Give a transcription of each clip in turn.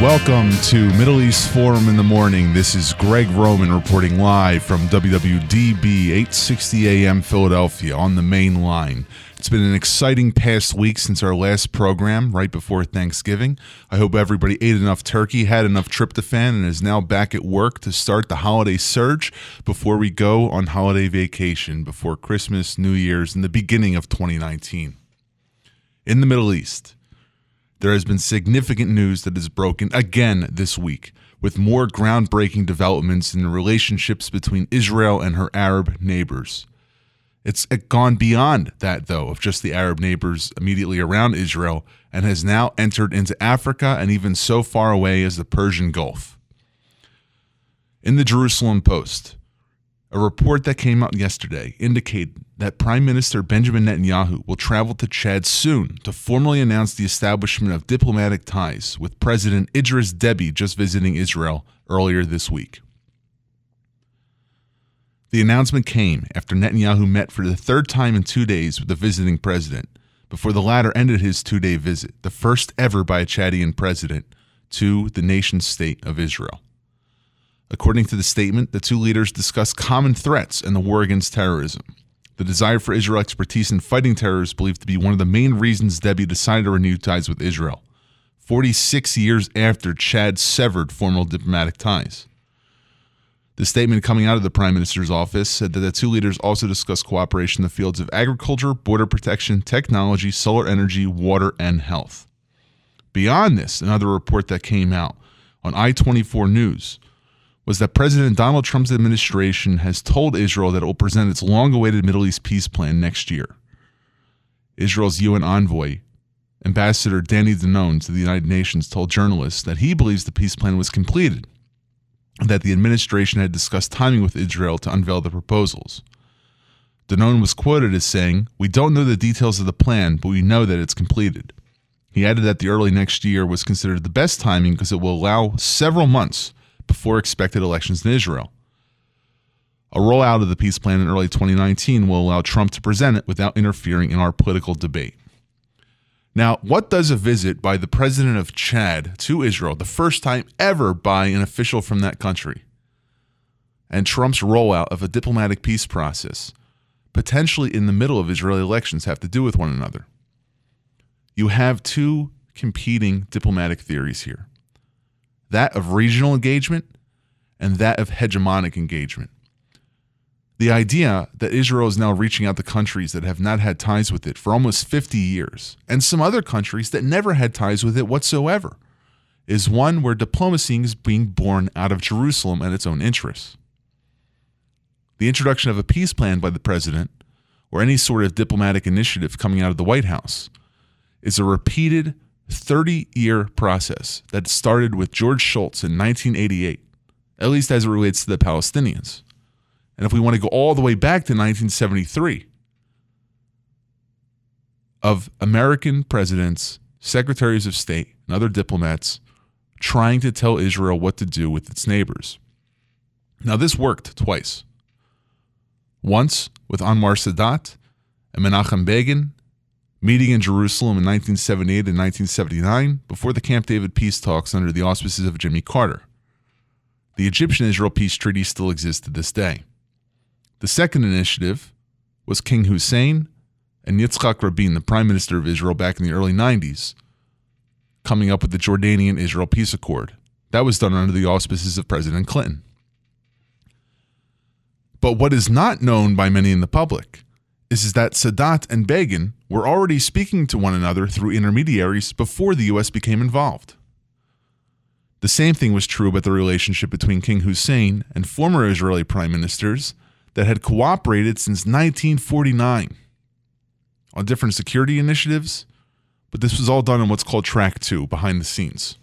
Welcome to Middle East Forum in the Morning. This is Greg Roman reporting live from WWDB 860 AM Philadelphia on the main line. It's been an exciting past week since our last program right before Thanksgiving. I hope everybody ate enough turkey, had enough tryptophan, and is now back at work to start the holiday surge before we go on holiday vacation before Christmas, New Year's, and the beginning of 2019. In the Middle East, there has been significant news that is broken again this week, with more groundbreaking developments in the relationships between Israel and her Arab neighbors. It's gone beyond that, though, of just the Arab neighbors immediately around Israel and has now entered into Africa and even so far away as the Persian Gulf. In the Jerusalem Post, a report that came out yesterday indicated that Prime Minister Benjamin Netanyahu will travel to Chad soon to formally announce the establishment of diplomatic ties with President Idris Deby just visiting Israel earlier this week. The announcement came after Netanyahu met for the third time in two days with the visiting president before the latter ended his two day visit, the first ever by a Chadian president, to the nation state of Israel. According to the statement, the two leaders discussed common threats and the war against terrorism. The desire for Israel expertise in fighting terror is believed to be one of the main reasons Deby decided to renew ties with Israel, 46 years after Chad severed formal diplomatic ties. The statement coming out of the Prime Minister's office said that the two leaders also discussed cooperation in the fields of agriculture, border protection, technology, solar energy, water, and health. Beyond this, another report that came out on I 24 News was that President Donald Trump's administration has told Israel that it will present its long awaited Middle East peace plan next year. Israel's UN envoy, Ambassador Danny Danon to the United Nations, told journalists that he believes the peace plan was completed and that the administration had discussed timing with Israel to unveil the proposals. Danon was quoted as saying, We don't know the details of the plan, but we know that it's completed. He added that the early next year was considered the best timing because it will allow several months before expected elections in Israel. A rollout of the peace plan in early 2019 will allow Trump to present it without interfering in our political debate. Now, what does a visit by the president of Chad to Israel, the first time ever by an official from that country, and Trump's rollout of a diplomatic peace process, potentially in the middle of Israeli elections, have to do with one another? You have two competing diplomatic theories here that of regional engagement and that of hegemonic engagement. The idea that Israel is now reaching out to countries that have not had ties with it for almost 50 years, and some other countries that never had ties with it whatsoever, is one where diplomacy is being born out of Jerusalem and its own interests. The introduction of a peace plan by the president, or any sort of diplomatic initiative coming out of the White House, is a repeated 30 year process that started with George Shultz in 1988, at least as it relates to the Palestinians. And if we want to go all the way back to 1973, of American presidents, secretaries of state, and other diplomats trying to tell Israel what to do with its neighbors. Now, this worked twice. Once with Anwar Sadat and Menachem Begin meeting in Jerusalem in 1978 and 1979 before the Camp David peace talks under the auspices of Jimmy Carter. The Egyptian Israel peace treaty still exists to this day. The second initiative was King Hussein and Yitzhak Rabin, the prime minister of Israel back in the early 90s, coming up with the Jordanian Israel peace accord. That was done under the auspices of President Clinton. But what is not known by many in the public is, is that Sadat and Begin were already speaking to one another through intermediaries before the U.S. became involved. The same thing was true about the relationship between King Hussein and former Israeli prime ministers that had cooperated since 1949 on different security initiatives, but this was all done in what's called Track 2, behind the scenes.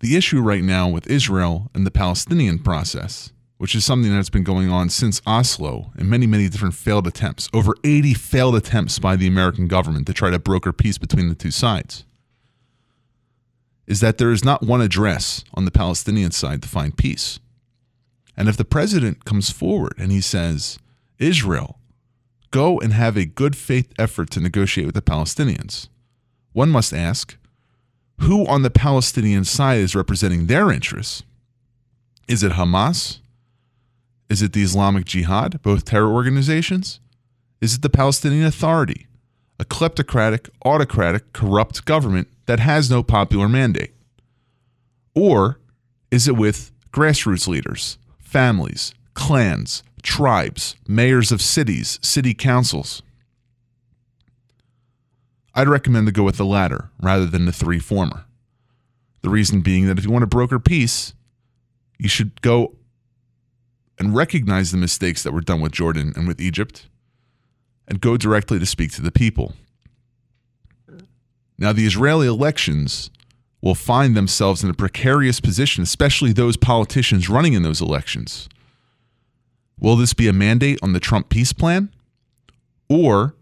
The issue right now with Israel and the Palestinian process which is something that's been going on since Oslo and many, many different failed attempts. Over 80 failed attempts by the American government to try to broker peace between the two sides. Is that there is not one address on the Palestinian side to find peace. And if the president comes forward and he says, Israel, go and have a good faith effort to negotiate with the Palestinians, one must ask, who on the Palestinian side is representing their interests. Is it Hamas? Is it the Islamic Jihad, both terror organizations? Is it the Palestinian Authority, a kleptocratic, autocratic, corrupt government that has no popular mandate? Or is it with grassroots leaders, families, clans, tribes, mayors of cities, city councils? I'd recommend to go with the latter rather than the three former. The reason being that if you want to broker peace, you should go and recognize the mistakes that were done with Jordan and with Egypt and go directly to speak to the people. Now, the Israeli elections will find themselves in a precarious position, especially those politicians running in those elections. Will this be a mandate on the Trump peace plan? Or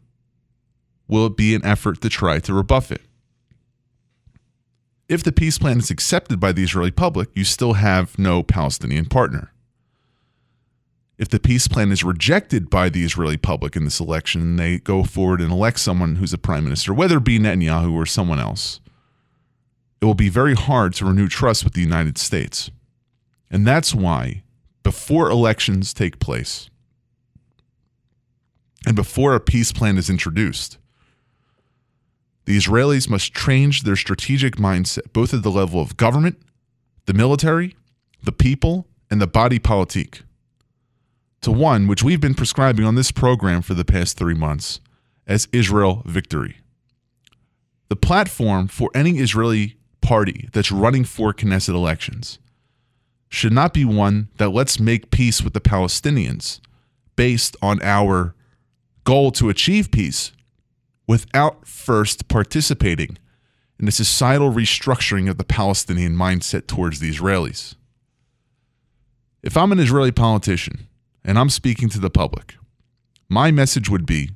will it be an effort to try to rebuff it? If the peace plan is accepted by the Israeli public, you still have no Palestinian partner. If the peace plan is rejected by the Israeli public in this election, and they go forward and elect someone who's a prime minister, whether it be Netanyahu or someone else, it will be very hard to renew trust with the United States. And that's why, before elections take place and before a peace plan is introduced, the Israelis must change their strategic mindset, both at the level of government, the military, the people, and the body politique, to one which we've been prescribing on this program for the past three months as Israel victory. The platform for any Israeli party that's running for Knesset elections should not be one that let's make peace with the Palestinians based on our goal to achieve peace without first participating in the societal restructuring of the Palestinian mindset towards the Israelis. If I'm an Israeli politician and I'm speaking to the public, my message would be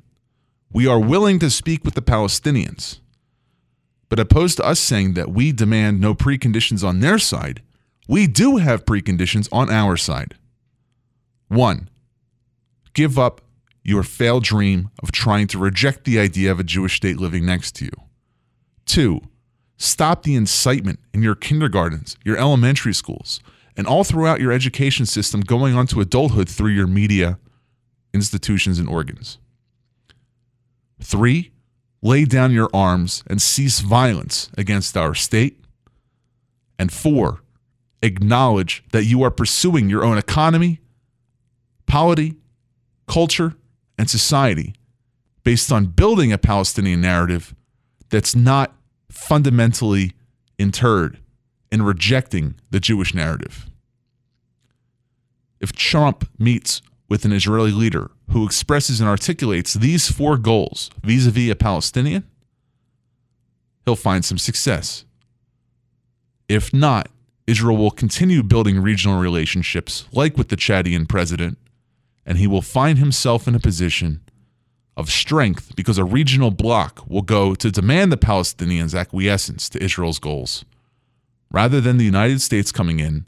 we are willing to speak with the Palestinians but opposed to us saying that we demand no preconditions on their side, we do have preconditions on our side. One, give up your failed dream of trying to reject the idea of a Jewish state living next to you. Two, stop the incitement in your kindergartens, your elementary schools, and all throughout your education system going on to adulthood through your media, institutions, and organs. Three, lay down your arms and cease violence against our state. And four, acknowledge that you are pursuing your own economy, polity, culture, and society based on building a Palestinian narrative that's not fundamentally interred in rejecting the Jewish narrative. If Trump meets with an Israeli leader who expresses and articulates these four goals vis a vis a Palestinian, he'll find some success. If not, Israel will continue building regional relationships like with the Chadian president, and he will find himself in a position of strength because a regional bloc will go to demand the Palestinians' acquiescence to Israel's goals, rather than the United States coming in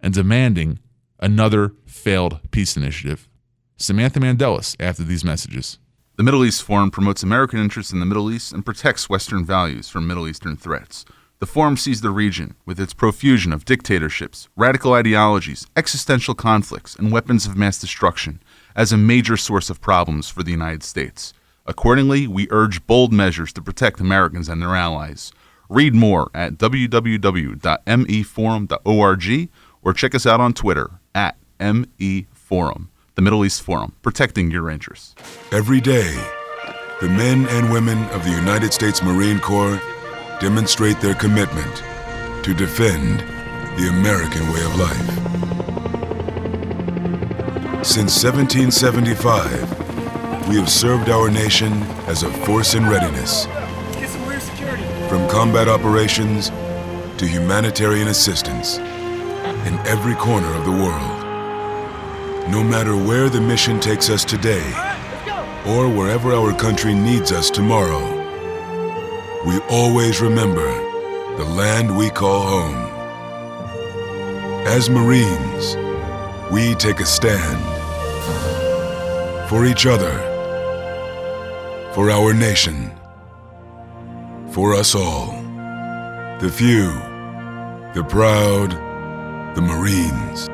and demanding another failed peace initiative. Samantha Mandeles after these messages. The Middle East Forum promotes American interests in the Middle East and protects Western values from Middle Eastern threats. The Forum sees the region, with its profusion of dictatorships, radical ideologies, existential conflicts, and weapons of mass destruction, as a major source of problems for the United States. Accordingly, we urge bold measures to protect Americans and their allies. Read more at www.meforum.org or check us out on Twitter at MEForum, the Middle East Forum, protecting your interests. Every day, the men and women of the United States Marine Corps demonstrate their commitment to defend the American way of life. Since 1775, we have served our nation as a force in readiness. From combat operations to humanitarian assistance in every corner of the world. No matter where the mission takes us today, or wherever our country needs us tomorrow, we always remember the land we call home. As Marines, we take a stand for each other, for our nation, for us all. The few, the proud, the Marines.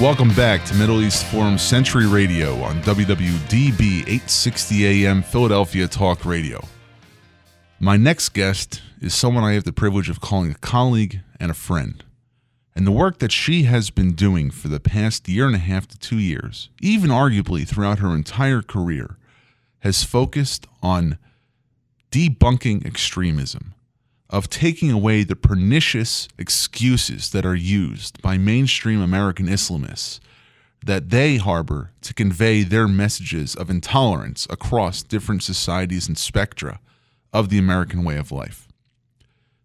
Welcome back to Middle East Forum Century Radio on WWDB 860 AM Philadelphia Talk Radio. My next guest is someone I have the privilege of calling a colleague and a friend. And the work that she has been doing for the past year and a half to two years, even arguably throughout her entire career, has focused on debunking extremism, of taking away the pernicious excuses that are used by mainstream American Islamists that they harbor to convey their messages of intolerance across different societies and spectra of the American way of life.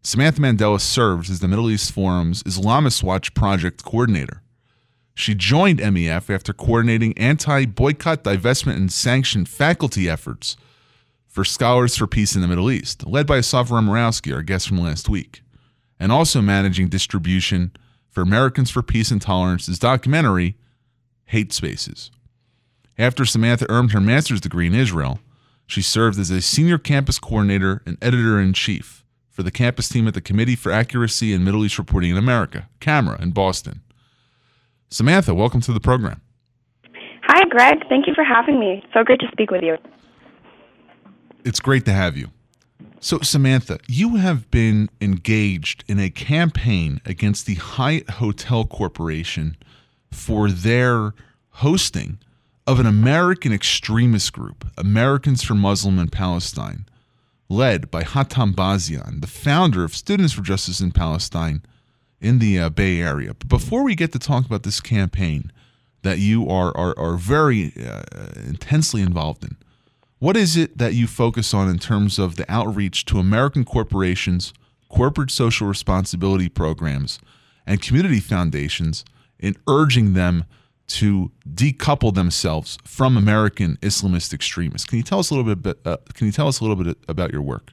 Samantha Mandela serves as the Middle East Forum's Islamist Watch project coordinator. She joined MEF after coordinating anti boycott, divestment, and sanction faculty efforts for Scholars for Peace in the Middle East, led by Asaf Romirowsky, our guest from last week, and also managing distribution for Americans for Peace and Tolerance's documentary, Hate Spaces. After Samantha earned her master's degree in Israel, she served as a senior campus coordinator and editor in chief for the campus team at the Committee for Accuracy in Middle East Reporting in America, CAMERA, in Boston. Samantha, welcome to the program. Hi, Greg. Thank you for having me. So great to speak with you. It's great to have you. So, Samantha, you have been engaged in a campaign against the Hyatt Hotel Corporation for their hosting of an American extremist group, Americans for Muslim and Palestine, led by Hatem Bazian, the founder of Students for Justice in Palestine in the uh, Bay Area. But before we get to talk about this campaign that you are, are, are very uh, intensely involved in, what is it that you focus on in terms of the outreach to American corporations, corporate social responsibility programs, and community foundations in urging them to decouple themselves from American Islamist extremists? Can you tell us a little bit? Uh, can you tell us a little bit about your work?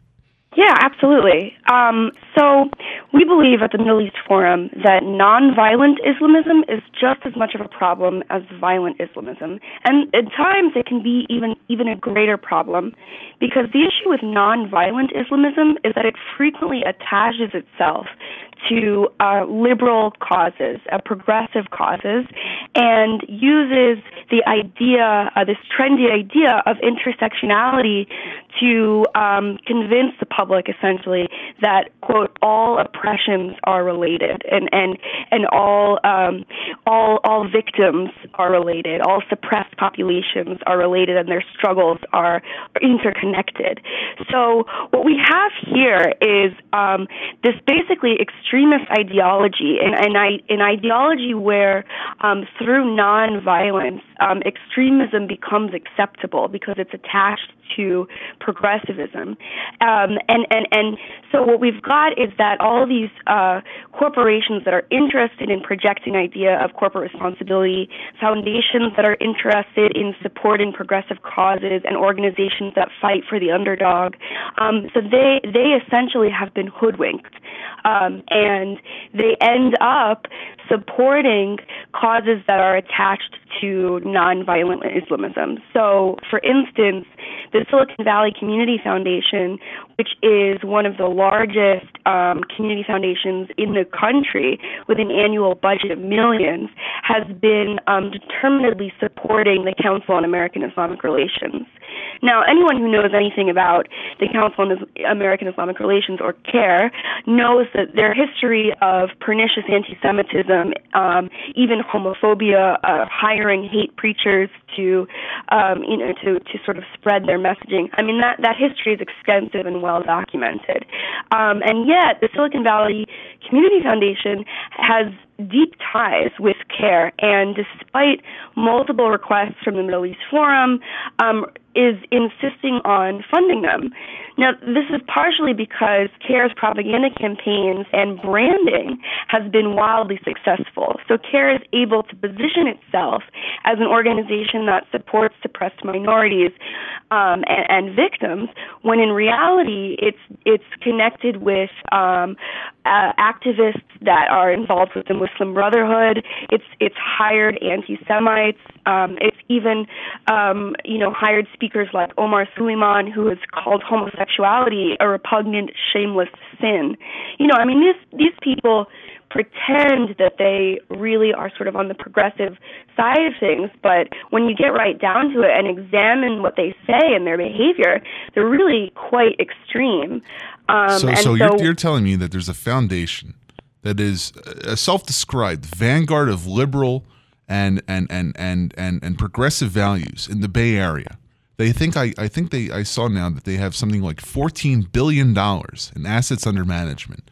Yeah, absolutely. Um, so we believe at the Middle East Forum that nonviolent Islamism is just as much of a problem as violent Islamism, and at times it can be even even a greater problem, because the issue with nonviolent Islamism is that it frequently attaches itself to uh, liberal causes, uh, progressive causes, and uses the idea, uh, this trendy idea of intersectionality to um, convince the public essentially that quote all oppressions are related and and and all um, all all victims are related, all suppressed populations are related, and their struggles are interconnected. So what we have here is um, this basically extremist ideology, and an, an ideology where um, through nonviolence, um, extremism becomes acceptable because it's attached to progressivism. Um, and, and, and so what we've got is that all these uh, corporations that are interested in projecting idea of corporate responsibility, foundations that are interested in supporting progressive causes, and organizations that fight for the underdog. Um, so they, they essentially have been hoodwinked. Um, and they end up supporting causes that are attached to nonviolent Islamism. So, for instance, the Silicon Valley Community Foundation, which is one of the largest um, community foundations in the country with an annual budget of millions, has been um, determinedly supporting the Council on American Islamic Relations. Now, anyone who knows anything about the Council on American Islamic Relations or CAIR knows that their history of pernicious anti-Semitism, um, even homophobia, uh, hiring hate preachers to, um, you know, to to sort of spread their messaging. I mean, that that history is extensive and well documented. Um, and yet, the Silicon Valley Community Foundation has deep ties with CAIR, and despite multiple requests from the Middle East Forum, um, is insisting on funding them. Now, this is partially because CAIR's propaganda campaigns and branding has been wildly successful. So CAIR is able to position itself as an organization that supports suppressed minorities um, and, and, victims, when in reality it's it's connected with um, uh, activists that are involved with the Muslim Brotherhood. It's it's hired anti-Semites. Um, it's even um, you know hired speakers like Omar Suleiman, who has called homosexuality a repugnant, shameless sin. You know, I mean these these people pretend that they really are sort of on the progressive side of things, but when you get right down to it and examine what they say and their behavior, they're really quite extreme. Um, so, so, so you're, you're telling me that there's a foundation that is a self-described vanguard of liberal and and and and and, and progressive values in the Bay Area. They think I, I think they I saw now that they have something like 14 billion dollars in assets under management.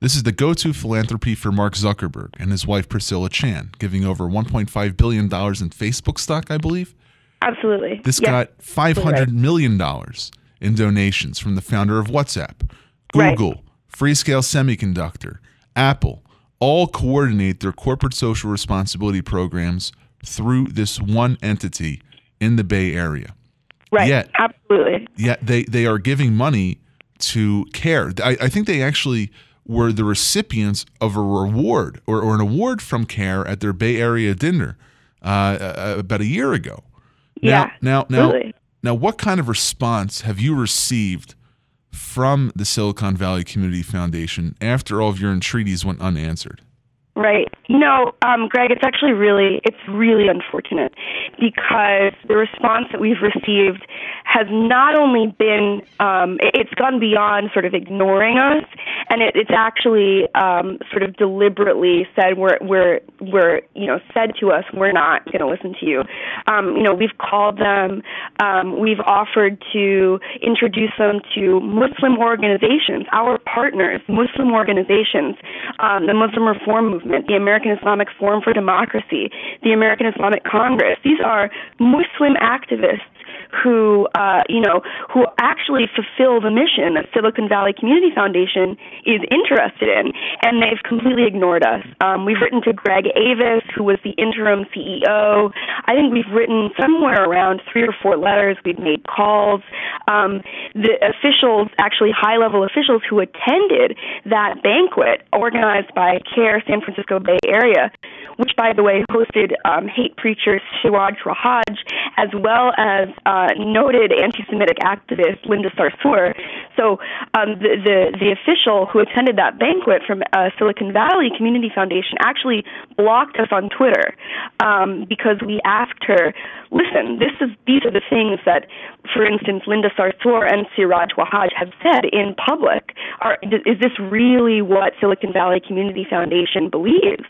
This is the go-to philanthropy for Mark Zuckerberg and his wife Priscilla Chan, giving over 1.5 billion dollars in Facebook stock, I believe. Absolutely. This yes. got 500 million dollars in donations from the founder of WhatsApp, Google, right. Freescale Semiconductor, Apple, all coordinate their corporate social responsibility programs through this one entity in the Bay Area. Right. Yet, absolutely. Yet they, they are giving money to CAIR. I, I think they actually were the recipients of a reward or, or an award from CAIR at their Bay Area dinner uh, uh, about a year ago. Yeah. Now, now, now, now, what kind of response have you received from the Silicon Valley Community Foundation after all of your entreaties went unanswered? Right. Know, um, Greg, it's actually really, it's really unfortunate because the response that we've received has not only been, um, it's gone beyond sort of ignoring us, and it, it's actually um, sort of deliberately said we're, we're, we're, you know, said to us, we're not going to listen to you. Um, you know, we've called them, um, we've offered to introduce them to Muslim organizations, our partners, Muslim organizations, um, the Muslim Reform Movement, the American Islamic Forum for Democracy, the American Islamic Congress. These are Muslim activists who uh, you know who actually fulfill the mission that Silicon Valley Community Foundation is interested in, and they've completely ignored us. Um, we've written to Greg Avis, who was the interim CEO. I think we've written somewhere around three or four letters. We've made calls. Um, the officials, actually high-level officials who attended that banquet organized by CAIR San Francisco Bay Area, which, by the way, hosted um, hate preacher Siraj Wahhaj, as well as uh, noted anti-Semitic activist Linda Sarsour. So um, the, the, the official who attended that banquet from uh, Silicon Valley Community Foundation actually blocked us on Twitter um, because we asked her, listen, this is these are the things that, for instance, Linda Sarsour and Siraj Wahhaj have said in public. Are, is this really what Silicon Valley Community Foundation believes?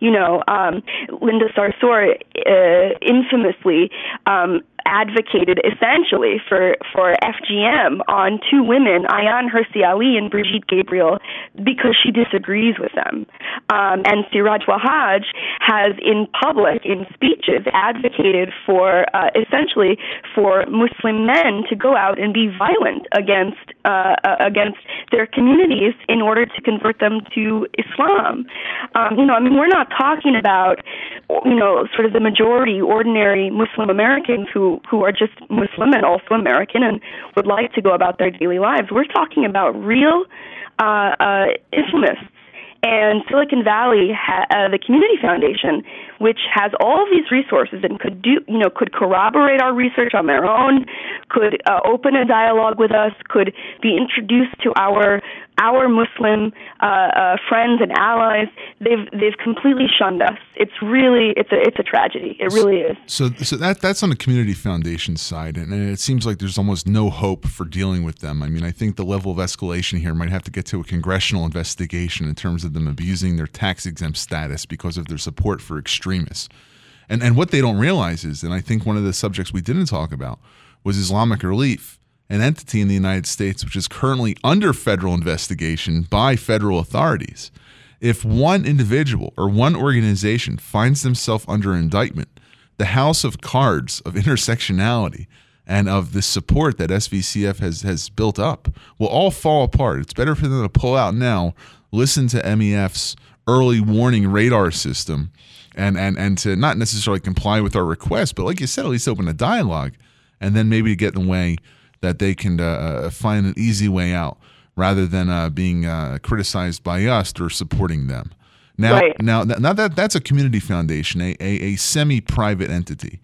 You know, um, Linda Sarsour uh, infamously um, advocated essentially for, for FGM on two women, Ayaan Hirsi Ali and Brigitte Gabriel, because she disagrees with them. Um, and Siraj Wahhaj has, in public, in speeches, advocated for uh, essentially for Muslim men to go out and be violent against uh, uh against their communities in order to convert them to Islam. Um, you know, I mean, we're not talking about you know sort of the majority, ordinary Muslim Americans who who are just Muslim and also American and would like to go about their daily lives. We're talking about real uh, uh, Islamists. And Silicon Valley, ha- uh, the Community Foundation, which has all of these resources and could do, you know, could corroborate our research on their own, could uh, open a dialogue with us, could be introduced to our our Muslim uh, uh, friends and allies. They've they've completely shunned us. It's really it's a it's a tragedy. It really is. So so that that's on the community foundation side, and, and it seems like there's almost no hope for dealing with them. I mean, I think the level of escalation here might have to get to a congressional investigation in terms of them abusing their tax exempt status because of their support for extreme extremists. And and what they don't realize is, and I think one of the subjects we didn't talk about was Islamic Relief, an entity in the United States which is currently under federal investigation by federal authorities. If one individual or one organization finds themselves under indictment, the house of cards of intersectionality and of the support that SVCF has has built up will all fall apart. It's better for them to pull out now, listen to MEF's early warning radar system, and and and to not necessarily comply with our request, but like you said, at least open a dialogue, and then maybe get in the way that they can uh, uh, find an easy way out rather than uh, being uh, criticized by us or supporting them. Now, Right. now, now that that's a community foundation, a, a, a semi-private entity.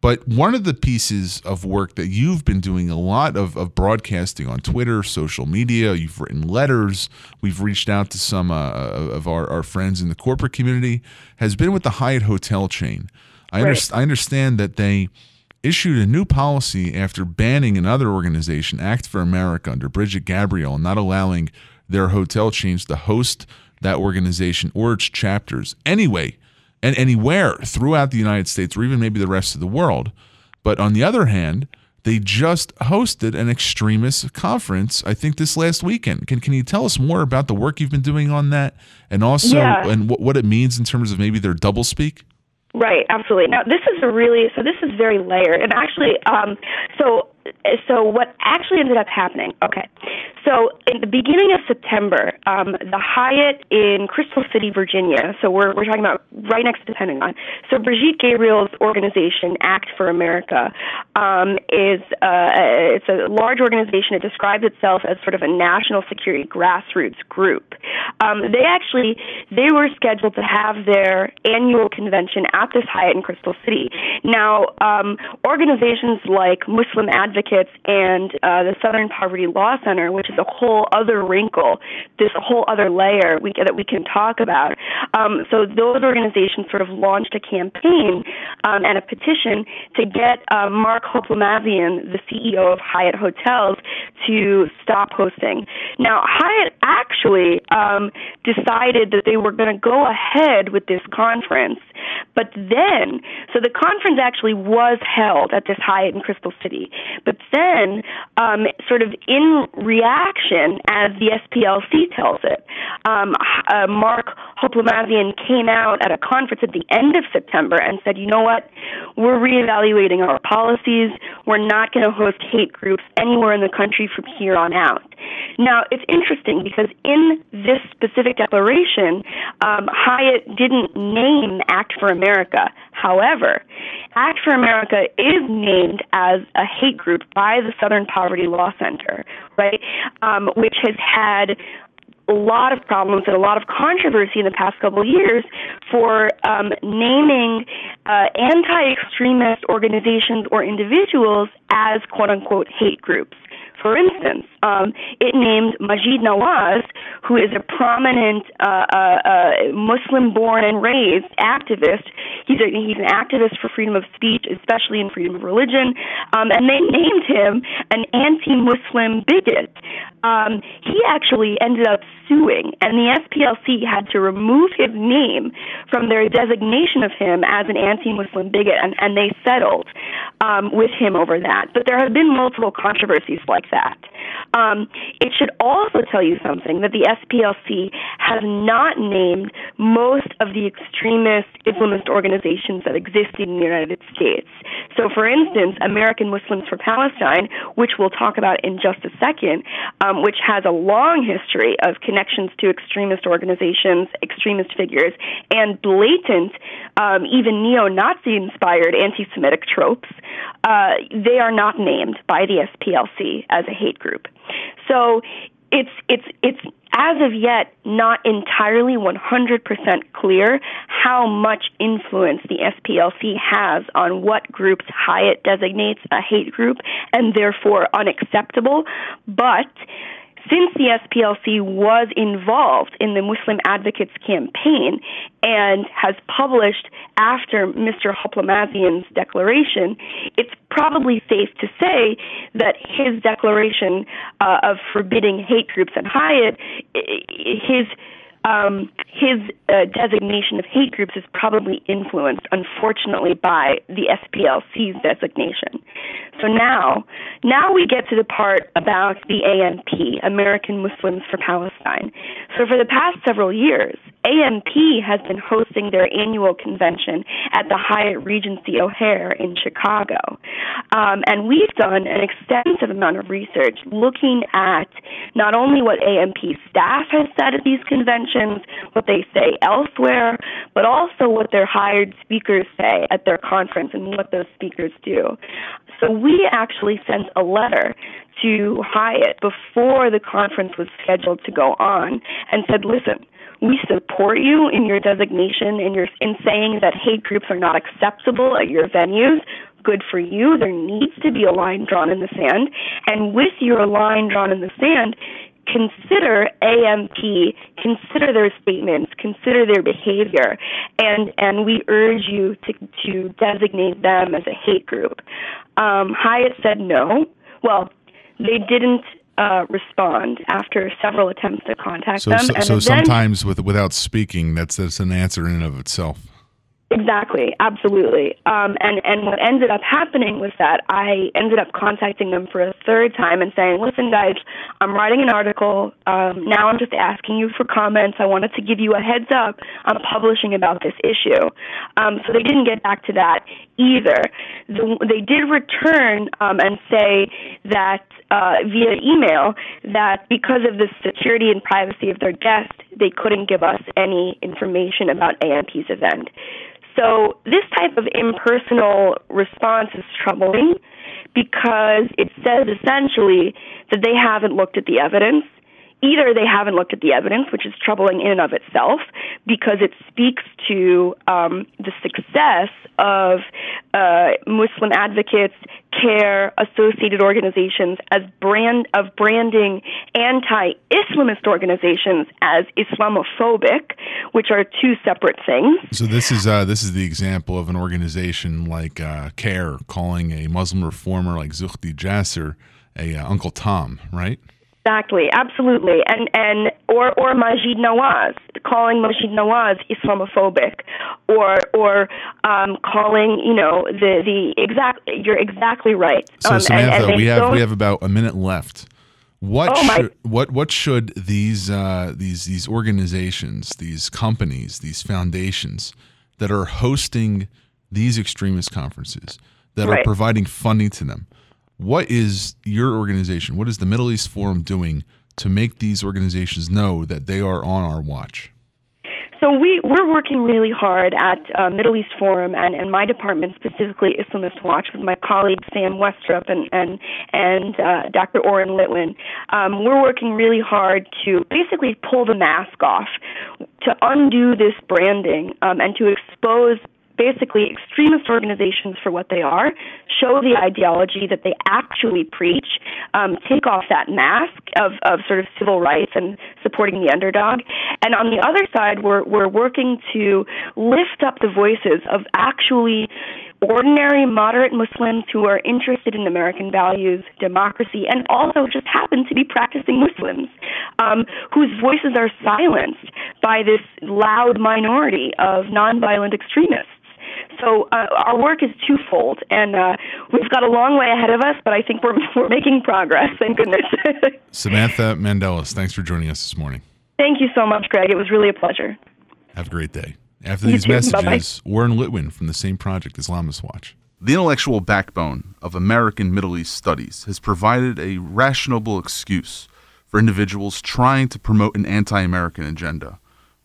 But one of the pieces of work that you've been doing a lot of, of broadcasting on Twitter, social media, you've written letters, we've reached out to some uh, of our, our friends in the corporate community, has been with the Hyatt Hotel chain. I, Right. underst- I understand that they issued a new policy after banning another organization, Act for America, under Brigitte Gabriel, and not allowing their hotel chains to host that organization or its chapters anyway and anywhere throughout the United States or even maybe the rest of the world. But on the other hand, they just hosted an extremist conference, I think this last weekend. Can can you tell us more about the work you've been doing on that and also Yeah. and what, what it means in terms of maybe their double speak? Right, absolutely. Now, this is a really so this is very layered, and actually, um, so so what actually ended up happening? Okay, so in the beginning of September, um, the Hyatt in Crystal City, Virginia. So we're we're talking about right next to the Pentagon. So Brigitte Gabriel's organization, Act for America, um, is uh, it's a large organization. It describes itself as sort of a national security grassroots group. Um, they actually they were scheduled to have their annual convention at this Hyatt in Crystal City. Now, um, organizations like Muslim Advocates and uh, the Southern Poverty Law Center, which is a whole other wrinkle, this whole other layer we, that we can talk about. Um, so those organizations sort of launched a campaign um, and a petition to get uh, Mark Hoplamazian, the CEO of Hyatt Hotels, to stop hosting. Now, Hyatt actually um, decided that they were going to go ahead with this conference, but then, so the conference actually was held at this Hyatt in Crystal City, but then, um, sort of in reaction, as the SPLC tells it, um, uh, Mark Hoplamazian came out at a conference at the end of September and said, you know what, we're reevaluating our policies. We're not going to host hate groups anywhere in the country from here on out. Now, it's interesting because in this specific declaration, um, Hyatt didn't name Act for America. However, Act for America is named as a hate group by the Southern Poverty Law Center, right? Um, which has had a lot of problems and a lot of controversy in the past couple of years for um, naming uh, anti-extremist organizations or individuals as "quote unquote" hate groups. For instance, um, it named Maajid Nawaz, who is a prominent uh, uh, uh, Muslim-born and raised activist. He's a, he's an activist for freedom of speech, especially in freedom of religion, um, and they named him an anti-Muslim bigot. Um, he actually ended up suing, and the SPLC had to remove his name from their designation of him as an anti-Muslim bigot, and, and they settled um, with him over that. But there have been multiple controversies like that. Um, it should also tell you something that the SPLC has not named most of the extremist Islamist organizations that exist in the United States. So, for instance, American Muslims for Palestine, which we'll talk about in just a second, um, which has a long history of connections to extremist organizations, extremist figures, and blatant, um, even neo Nazi inspired anti Semitic tropes, uh, they are not named by the SPLC as a hate group. So it's it's it's as of yet not entirely 100% clear how much influence the SPLC has on what groups Hyatt designates a hate group and therefore unacceptable, but since the SPLC was involved in the Muslim Advocates campaign and has published after Mr. Hoplamazian's declaration, it's probably safe to say that his declaration uh, of forbidding hate groups and Hyatt, his um, his uh, designation of hate groups is probably influenced, unfortunately, by the SPLC's designation. So now, now we get to the part about the AMP, American Muslims for Palestine. So for the past several years, AMP has been hosting their annual convention at the Hyatt Regency O'Hare in Chicago. Um, and we've done an extensive amount of research looking at not only what AMP staff has said at these conventions, what they say elsewhere, but also what their hired speakers say at their conference and what those speakers do. So we actually sent a letter to Hyatt before the conference was scheduled to go on and said, listen, we support you in your designation and your in saying that hate groups are not acceptable at your venues. Good for you. There needs to be a line drawn in the sand. And with your line drawn in the sand, consider AMP, consider their statements, consider their behavior, and and we urge you to to designate them as a hate group. Um, Hyatt said no. Well, they didn't uh, respond after several attempts to contact so, them. So, so then, sometimes with without speaking, that's that's an answer in and of itself. Exactly, absolutely. Um, and and what ended up happening was that I ended up contacting them for a third time and saying, "Listen, guys, I'm writing an article. Um, now I'm just asking you for comments. I wanted to give you a heads up. I'm publishing about this issue." Um, so they didn't get back to that either. The, they did return um, and say that uh, via email that because of the security and privacy of their guest, they couldn't give us any information about AMP's event. So this type of impersonal response is troubling because it says essentially that they haven't looked at the evidence. Either they haven't looked at the evidence, which is troubling in and of itself, because it speaks to um, the success of uh, Muslim advocates, CAIR, associated organizations as brand of branding anti-Islamist organizations as Islamophobic, which are two separate things. So this is uh, this is the example of an organization like uh, CAIR calling a Muslim reformer like Zuhdi Jasser a uh, Uncle Tom, right? Exactly, absolutely, and and or or Maajid Nawaz calling Maajid Nawaz Islamophobic, or or um, calling you know the the exact. You're exactly right. So um, Samantha, and, and we have don't- we have about a minute left. What Oh, should what what should these uh, these these organizations, these companies, these foundations that are hosting these extremist conferences, that are providing funding to them, what is your organization? What is the Middle East Forum doing to make these organizations know that they are on our watch? So we, we're working really hard at uh, Middle East Forum and, and my department, specifically Islamist Watch, with my colleague Sam Westrop and, and, and uh, Dr. Oren Litwin. Um, we're working really hard to basically pull the mask off, to undo this branding, um, and to expose basically extremist organizations for what they are, show the ideology that they actually preach, um, take off that mask of, of sort of civil rights and supporting the underdog. And on the other side, we're, we're working to lift up the voices of actually ordinary moderate Muslims who are interested in American values, democracy, and also just happen to be practicing Muslims, um, whose voices are silenced by this loud minority of nonviolent extremists. So uh, our work is twofold, and uh, we've got a long way ahead of us, but I think we're we're making progress. Thank goodness. Samantha Mandeles, thanks for joining us this morning. Thank you so much, Greg. It was really a pleasure. Have a great day. After You these too. Bye-bye. messages, Oren Litwin from the same project, Islamist Watch. The intellectual backbone of American Middle East studies has provided a rationable excuse for individuals trying to promote an anti American agenda.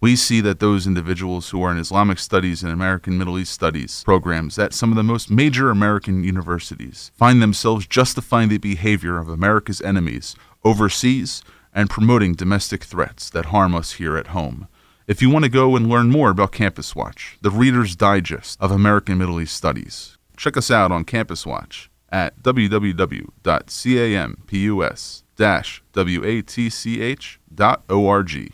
We see that those individuals who are in Islamic studies and American Middle East studies programs at some of the most major American universities find themselves justifying the behavior of America's enemies overseas and promoting domestic threats that harm us here at home. If you want to go and learn more about Campus Watch, the Reader's Digest of American Middle East Studies, check us out on Campus Watch at www.campus-watch.org.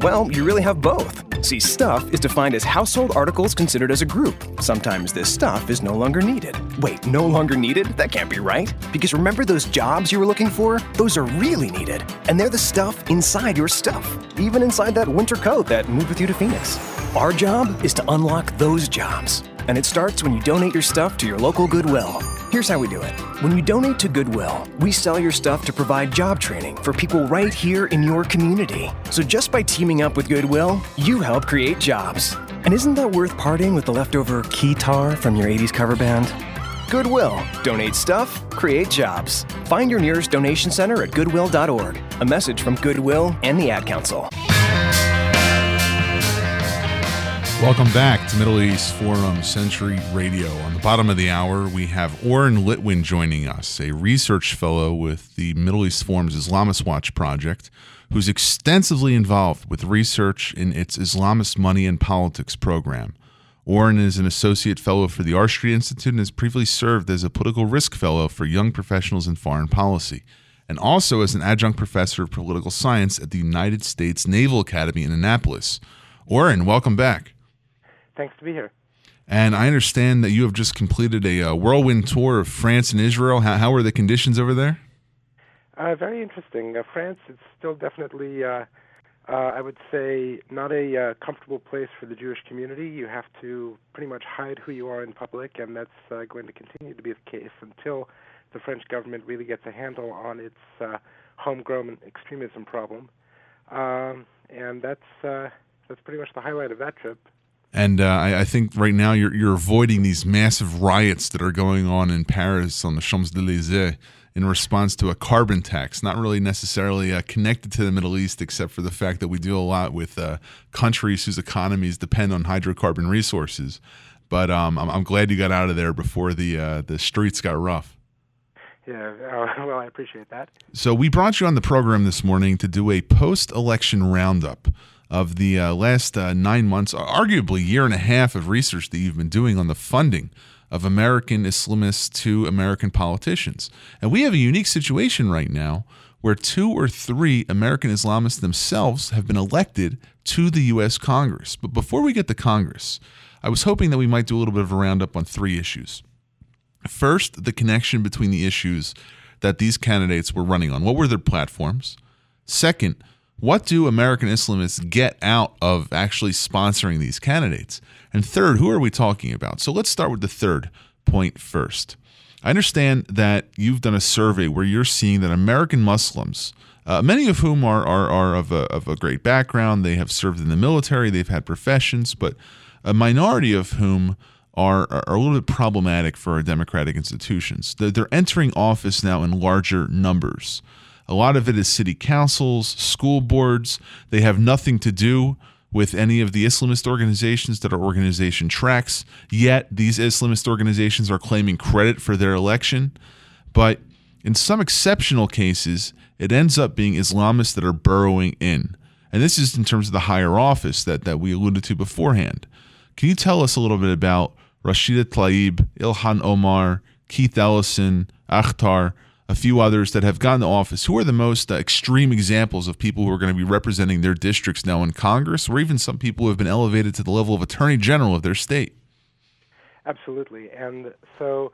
Well, you really have both. See, stuff is defined as household articles considered as a group. Sometimes this stuff is no longer needed. Wait, no longer needed? That can't be right. Because remember those jobs you were looking for? Those are really needed. And they're the stuff inside your stuff, even inside that winter coat that moved with you to Phoenix. Our job is to unlock those jobs. And it starts when you donate your stuff to your local Goodwill. Here's how we do it. When you donate to Goodwill, we sell your stuff to provide job training for people right here in your community. So just by teaming up with Goodwill, you help create jobs. And isn't that worth parting with the leftover keytar from your 80s cover band? Goodwill. Donate stuff, create jobs. Find your nearest donation center at goodwill.org. A message from Goodwill and the Ad Council. Welcome back to Middle East Forum Century Radio. On the bottom of the hour, we have Oren Litwin joining us, a research fellow with the Middle East Forum's Islamist Watch project, who's extensively involved with research in its Islamist Money and Politics program. Oren is an associate fellow for the R Street Institute and has previously served as a political risk fellow for young professionals in foreign policy, and also as an adjunct professor of political science at the United States Naval Academy in Annapolis. Oren, welcome back. Thanks to be here. And I understand that you have just completed a, uh, whirlwind tour of France and Israel. How, how are the conditions over there? Uh, very interesting. Uh, France is still definitely, uh, uh, I would say, not a uh, comfortable place for the Jewish community. You have to pretty much hide who you are in public, and that's going to continue to be the case until the French government really gets a handle on its homegrown extremism problem. Um, and that's that's pretty much the highlight of that trip. And uh, I, I, think right now you're you're avoiding these massive riots that are going on in Paris on the Champs Elysees in response to a carbon tax. Not really necessarily uh, connected to the Middle East, except for the fact that we deal a lot with uh, countries whose economies depend on hydrocarbon resources. But um, I'm, I'm, glad you got out of there before the uh, the streets got rough. Yeah, uh, well, I appreciate that. So we brought you on the program this morning to do a post-election roundup of the uh, last uh, nine months, arguably year and a half of research that you've been doing on the funding of American Islamists to American politicians. And we have a unique situation right now where two or three American Islamists themselves have been elected to the U.S. Congress. But before we get to Congress, I was hoping that we might do a little bit of a roundup on three issues. First, the connection between the issues that these candidates were running on. What were their platforms? Second, what do American Islamists get out of actually sponsoring these candidates? And third, who are we talking about? So let's start with the third point first. I understand that you've done a survey where you're seeing that American Muslims, uh, many of whom are, are, are of, a, of a great background, they have served in the military, they've had professions, but a minority of whom are, are a little bit problematic for our democratic institutions. They're, they're entering office now in larger numbers. A lot of it is city councils, school boards. They have nothing to do with any of the Islamist organizations that our organization tracks. Yet these Islamist organizations are claiming credit for their election. But in some exceptional cases, it ends up being Islamists that are burrowing in. And this is in terms of the higher office that, that we alluded to beforehand. Can you tell us a little bit about Rashida Tlaib, Ilhan Omar, Keith Ellison, Akhtar, a few others that have gotten to office. Who are the most uh, extreme examples of people who are going to be representing their districts now in Congress, or even some people who have been elevated to the level of Attorney General of their state? Absolutely. And so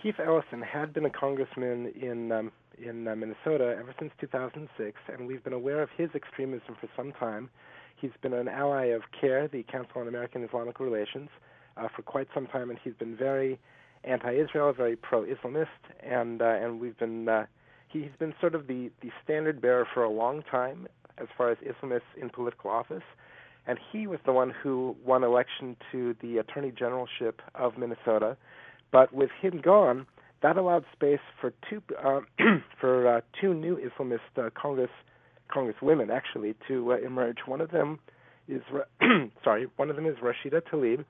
Keith Ellison had been a congressman in um, in uh, Minnesota ever since 2006, and we've been aware of his extremism for some time. He's been an ally of CAIR, the Council on American Islamic Relations, uh, for quite some time, and he's been very anti-Israel, very pro-Islamist, and uh, and we've been uh, he's been sort of the the standard bearer for a long time as far as Islamists in political office, and he was the one who won election to the Attorney Generalship of Minnesota. But with him gone, that allowed space for two uh, for uh, two new Islamist uh, Congress Congresswomen actually to uh, emerge. One of them is sorry, one of them is Rashida Tlaib,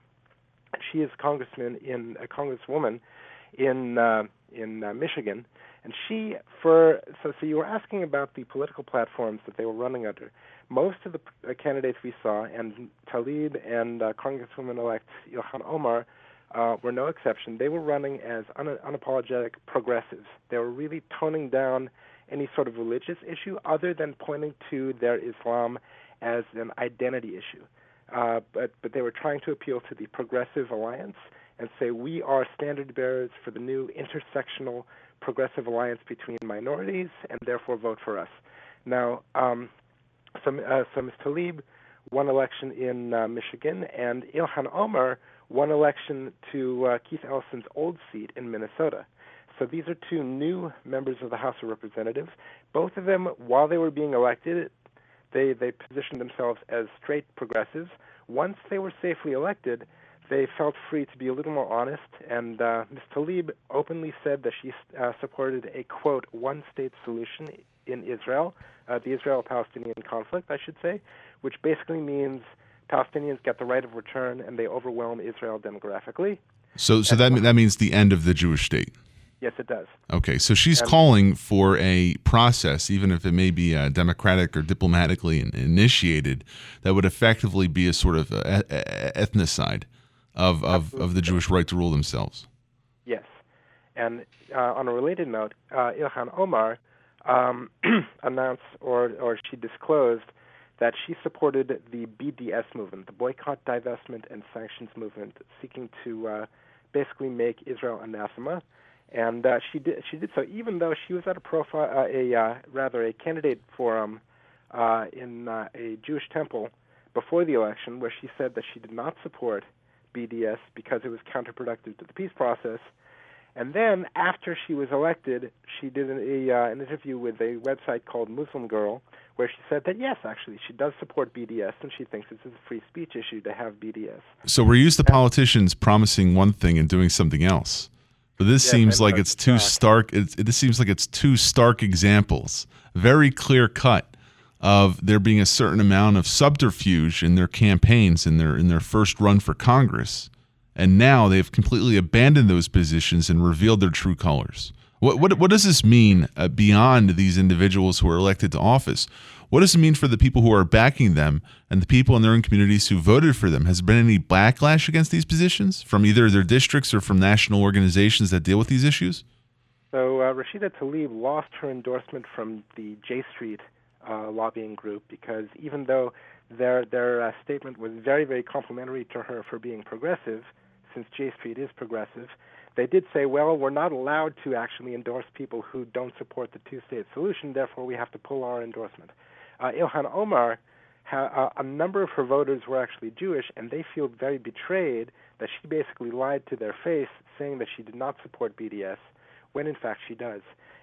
she is congressman in a congresswoman in uh, in uh, Michigan, and she for so so you were asking about the political platforms that they were running under. Most of the uh, candidates we saw, and Tlaib and uh, Congresswoman-elect Ilhan Omar, uh, were no exception. They were running as un- unapologetic progressives. They were really toning down any sort of religious issue other than pointing to their Islam as an identity issue. Uh, but but they were trying to appeal to the Progressive Alliance and say we are standard bearers for the new intersectional progressive alliance between minorities, and therefore vote for us. Now, um, so, uh, so Ms. Tlaib won election in uh, Michigan, and Ilhan Omar won election to uh, Keith Ellison's old seat in Minnesota. So these are two new members of the House of Representatives. Both of them, while they were being elected, they they positioned themselves as straight progressives. Once they were safely elected, they felt free to be a little more honest, and uh, Ms. Tlaib openly said that she uh, supported a quote one-state solution in Israel, uh, the Israel-Palestinian conflict, I should say, which basically means Palestinians get the right of return and they overwhelm Israel demographically. So, so that that means the end of the Jewish state. Yes, it does. Okay, so she's and, calling for a process, even if it may be uh, democratic or diplomatically initiated, that would effectively be a sort of uh, ethnocide of, of, of the Jewish right to rule themselves. Yes. And uh, on a related note, uh, Ilhan Omar um, announced or, or she disclosed that she supported the BDS movement, the Boycott, Divestment, and Sanctions movement, seeking to uh, basically make Israel anathema. And uh, she did she did so even though she was at a profile uh, a uh, rather a candidate forum uh, in uh, a Jewish temple before the election, where she said that she did not support BDS because it was counterproductive to the peace process. And then, after she was elected, she did an, a, uh, an interview with a website called Muslim Girl, where she said that yes, actually, she does support BDS, and she thinks it's a free speech issue to have BDS. So we're used to politicians promising one thing and doing something else. But this yes, seems like it's too stark. It, it, this seems like it's two stark examples, very clear cut of there being a certain amount of subterfuge in their campaigns in their in their first run for Congress, and now they've completely abandoned those positions and revealed their true colors. What what what does this mean uh, beyond these individuals who are elected to office? What does it mean for the people who are backing them and the people in their own communities who voted for them? Has there been any backlash against these positions from either their districts or from national organizations that deal with these issues? So uh, Rashida Tlaib lost her endorsement from the J Street uh, lobbying group because even though their their uh, statement was very very complimentary to her for being progressive, since J Street is progressive, they did say, well, we're not allowed to actually endorse people who don't support the two-state solution. Therefore, we have to pull our endorsement. Uh, Ilhan Omar. Ha- uh, a number of her voters were actually Jewish, and they feel very betrayed that she basically lied to their face, saying that she did not support BDS, when in fact she does.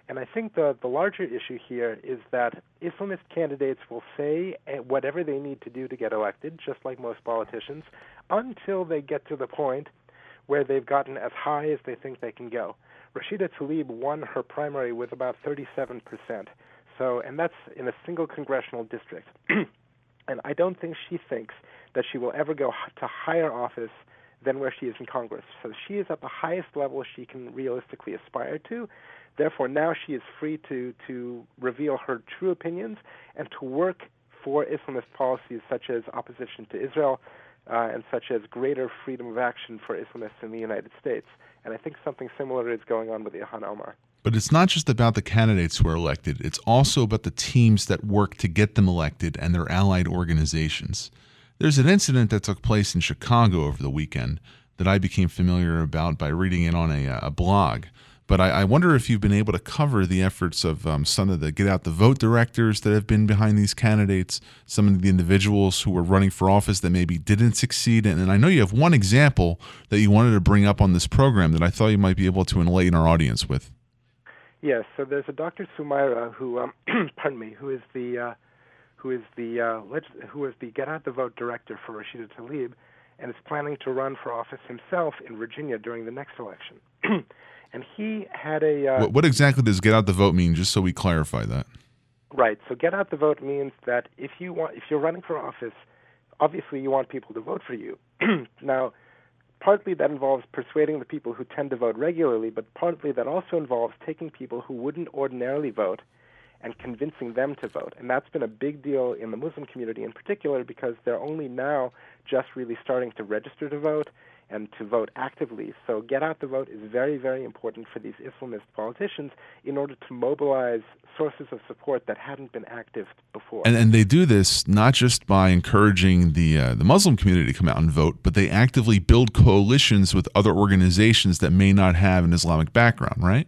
And I think the, the larger issue here is that Islamist candidates will say eh, whatever they need to do to get elected, just like most politicians, until they get to the point where they've gotten as high as they think they can go. Rashida Tlaib won her primary with about 37%. So, and that's in a single congressional district. and I don't think she thinks that she will ever go to higher office than where she is in Congress. So she is at the highest level she can realistically aspire to. Therefore, now she is free to, to reveal her true opinions and to work for Islamist policies such as opposition to Israel uh, and such as greater freedom of action for Islamists in the United States. And I think something similar is going on with Ilhan Omar. But it's not just about the candidates who are elected, it's also about the teams that work to get them elected and their allied organizations. There's an incident that took place in Chicago over the weekend that I became familiar about by reading it on a, a blog. But I, I, wonder if you've been able to cover the efforts of um, some of the get out the vote directors that have been behind these candidates, some of the individuals who were running for office that maybe didn't succeed. And, and I know you have one example that you wanted to bring up on this program that I thought you might be able to enlighten our audience with. Yes, so there's a Dr. Sumaira who, um, pardon me, who is the uh, who is the uh, leg- who is the Get Out the Vote director for Rashida Tlaib, and is planning to run for office himself in Virginia during the next election. and he had a. Uh, what, what, exactly does get out the vote mean? Just so we clarify that. Right. So get out the vote means that if you want, if you're running for office, obviously you want people to vote for you. now, partly that involves persuading the people who tend to vote regularly, but partly that also involves taking people who wouldn't ordinarily vote and convincing them to vote. And that's been a big deal in the Muslim community in particular because they're only now just really starting to register to vote and to vote actively. So, get out the vote is very, very important for these Islamist politicians in order to mobilize sources of support that hadn't been active before. And, and they do this not just by encouraging the uh, the Muslim community to come out and vote, but they actively build coalitions with other organizations that may not have an Islamic background, right?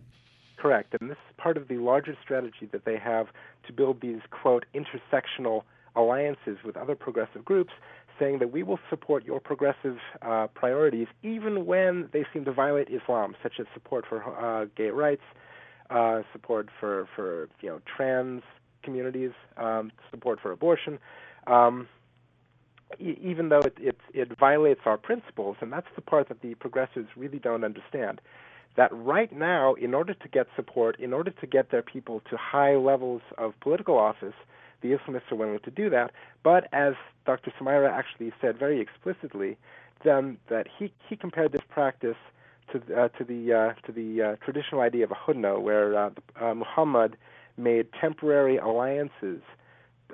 Correct. And this is part of the larger strategy that they have to build these, quote, intersectional alliances with other progressive groups saying that we will support your progressive uh, priorities even when they seem to violate Islam, such as support for uh, gay rights, uh, support for, for you know trans communities, um, support for abortion, um, e- even though it, it it violates our principles, and that's the part that the progressives really don't understand. That right now, in order to get support, in order to get their people to high levels of political office, the Islamists are willing to do that. But as Dr. Samira actually said very explicitly, then that he he compared this practice to uh, to the uh, to the uh, traditional idea of a hudna, where uh, uh, Muhammad made temporary alliances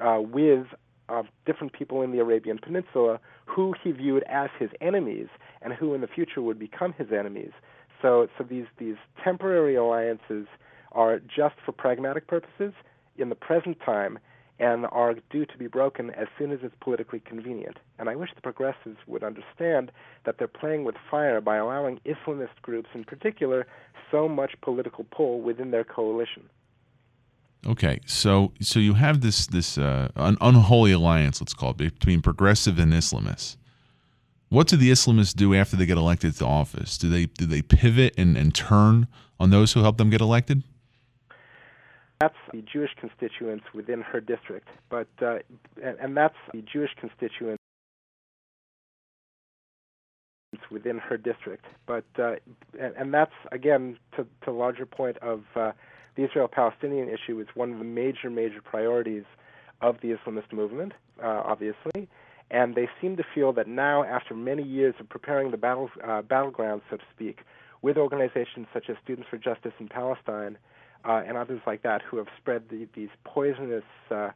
uh, with different people in the Arabian Peninsula who he viewed as his enemies and who in the future would become his enemies. So so these these temporary alliances are just for pragmatic purposes in the present time and are due to be broken as soon as it's politically convenient. And I wish the progressives would understand that they're playing with fire by allowing Islamist groups in particular so much political pull within their coalition. Okay, so so you have this this uh, un- unholy alliance, let's call it, between progressive and Islamists. What do the Islamists do after they get elected to office? Do they do they pivot and, and turn on those who help them get elected? That's the Jewish constituents within her district, but uh, and, and that's the Jewish constituents within her district. But uh, and, and that's again to to larger point of uh, the Israel-Palestinian issue is one of the major major priorities of the Islamist movement, uh, obviously. And they seem to feel that now, after many years of preparing the battle uh, battleground, so to speak, with organizations such as Students for Justice in Palestine uh, and others like that who have spread the, these poisonous uh,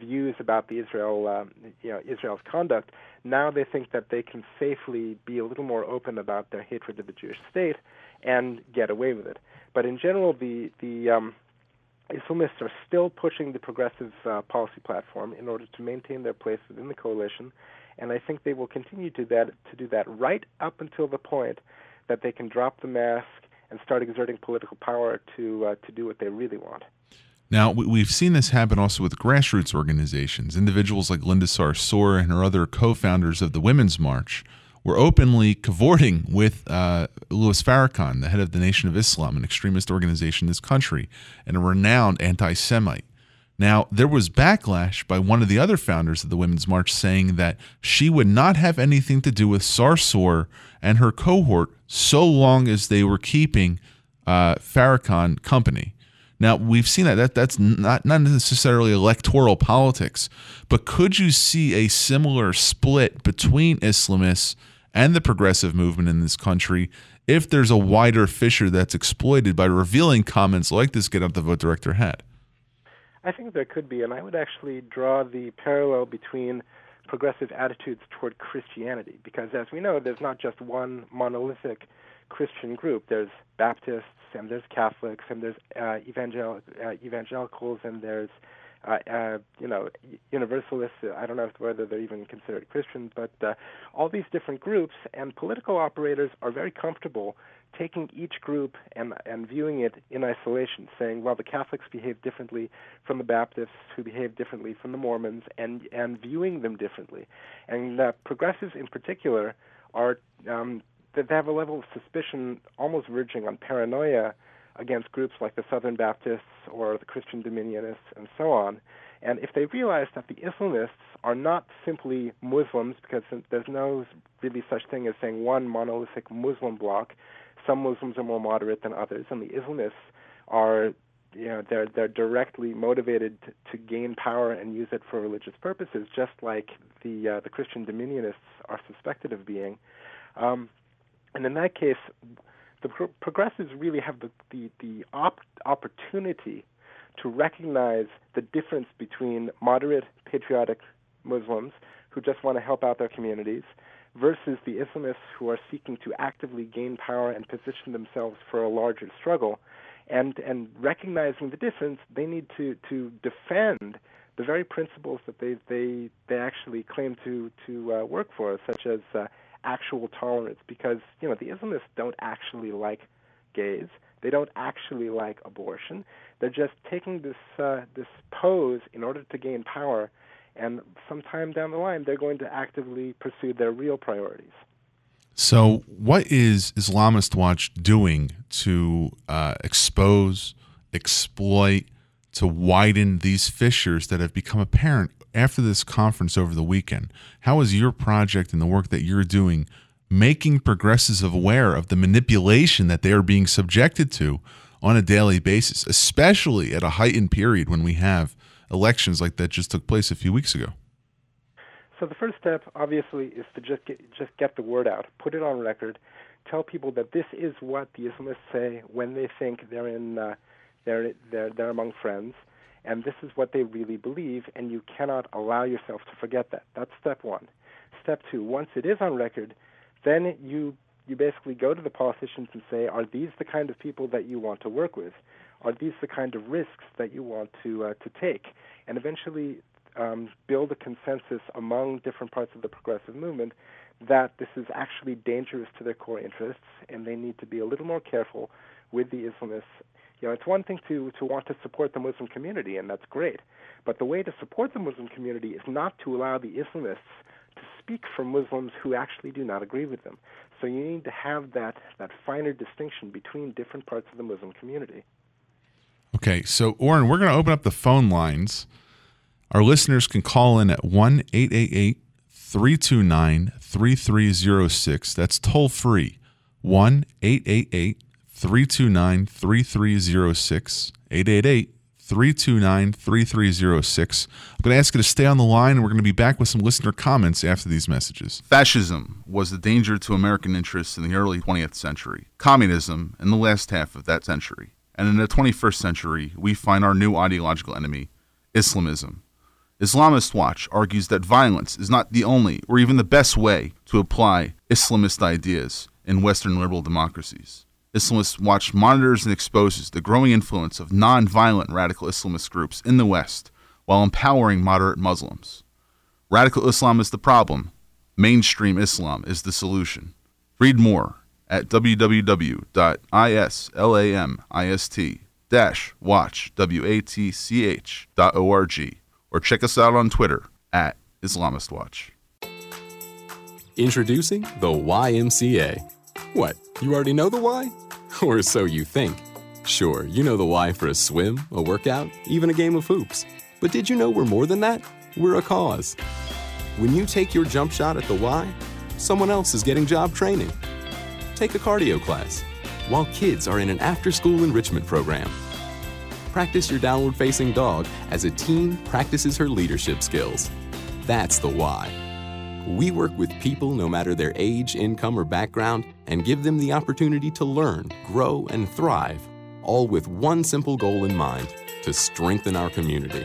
views about the Israel, um, you know, Israel's conduct. Now they think that they can safely be a little more open about their hatred of the Jewish state and get away with it. But in general, the the um, Islamists are still pushing the progressive uh, policy platform in order to maintain their place within the coalition, and I think they will continue to that to do that right up until the point that they can drop the mask and start exerting political power to uh, to do what they really want. Now, we've seen this happen also with grassroots organizations. Individuals like Linda Sarsour and her other co founders of the Women's March were openly cavorting with uh, Louis Farrakhan, the head of the Nation of Islam, an extremist organization in this country, and a renowned anti Semite. Now, there was backlash by one of the other founders of the Women's March saying that she would not have anything to do with Sarsour and her cohort so long as they were keeping uh, Farrakhan company. Now we've seen that, that that's not not necessarily electoral politics, but could you see a similar split between Islamists and the progressive movement in this country if there's a wider fissure that's exploited by revealing comments like this get up the vote director had? I think there could be, and I would actually draw the parallel between progressive attitudes toward Christianity, because as we know, there's not just one monolithic Christian group. There's Baptists, and there's Catholics, and there's uh, evangel- uh, evangelicals, and there's uh, uh, you know Universalists. I don't know whether they're even considered Christians, but uh, all these different groups and political operators are very comfortable taking each group and and viewing it in isolation, saying, well, the Catholics behave differently from the Baptists, who behave differently from the Mormons, and and viewing them differently. And uh, progressives, in particular, are um, they have a level of suspicion almost verging on paranoia against groups like the Southern Baptists or the Christian Dominionists and so on. And if they realize that the Islamists are not simply Muslims, because there's no really such thing as saying one monolithic Muslim bloc, some Muslims are more moderate than others, and the Islamists are you know they're they're directly motivated to, to gain power and use it for religious purposes, just like the uh, the Christian Dominionists are suspected of being. Um, and in that case, the pro- progressives really have the the, the op- opportunity to recognize the difference between moderate patriotic Muslims who just want to help out their communities versus the Islamists who are seeking to actively gain power and position themselves for a larger struggle. And, and recognizing the difference, they need to, to defend the very principles that they, they, they actually claim to, to uh, work for, such as uh, actual tolerance, because you know, the Islamists don't actually like gays. They don't actually like abortion. They're just taking this uh, this pose in order to gain power, and sometime down the line, they're going to actively pursue their real priorities. So, what is Islamist Watch doing to uh, expose, exploit, to widen these fissures that have become apparent after this conference over the weekend? How is your project and the work that you're doing making progressives aware of the manipulation that they are being subjected to on a daily basis, especially at a heightened period when we have elections like that just took place a few weeks ago? So the first step, obviously, is to just get, just get the word out, put it on record, tell people that this is what the Islamists say when they think they're in uh, they're they're they're among friends, and this is what they really believe, and you cannot allow yourself to forget that. That's step one. Step two, once it is on record, then you you basically go to the politicians and say, are these the kind of people that you want to work with? Are these the kind of risks that you want to uh, to take? And eventually um, build a consensus among different parts of the progressive movement that this is actually dangerous to their core interests, and they need to be a little more careful with the Islamists. You know, it's one thing to to want to support the Muslim community, and that's great. But the way to support the Muslim community is not to allow the Islamists to speak for Muslims who actually do not agree with them. So you need to have that, that finer distinction between different parts of the Muslim community. Okay, so Oren, we're going to open up the phone lines. Our listeners can call in at 1 888 329 3306. That's toll free. 1 888 329 3306. 888 329 3306. I'm going to ask you to stay on the line, and we're going to be back with some listener comments after these messages. Fascism was the danger to American interests in the early 20th century, communism in the last half of that century. And in the 21st century, we find our new ideological enemy, Islamism. Islamist Watch argues that violence is not the only or even the best way to apply Islamist ideas in Western liberal democracies. Islamist Watch monitors and exposes the growing influence of non-violent radical Islamist groups in the West while empowering moderate Muslims. Radical Islam is the problem. Mainstream Islam is the solution. Read more at www.islamist-watch.org or check us out on Twitter at Islamist Watch. Introducing the YMCA. What, you already know the why? Or so you think. Sure, you know the why for a swim, a workout, even a game of hoops. But did you know we're more than that? We're a cause. When you take your jump shot at the why, someone else is getting job training. Take a cardio class, while kids are in an after school enrichment program. Practice your downward facing dog as a teen practices her leadership skills. That's the why. We work with people no matter their age, income, or background and give them the opportunity to learn, grow, and thrive, all with one simple goal in mind to strengthen our community.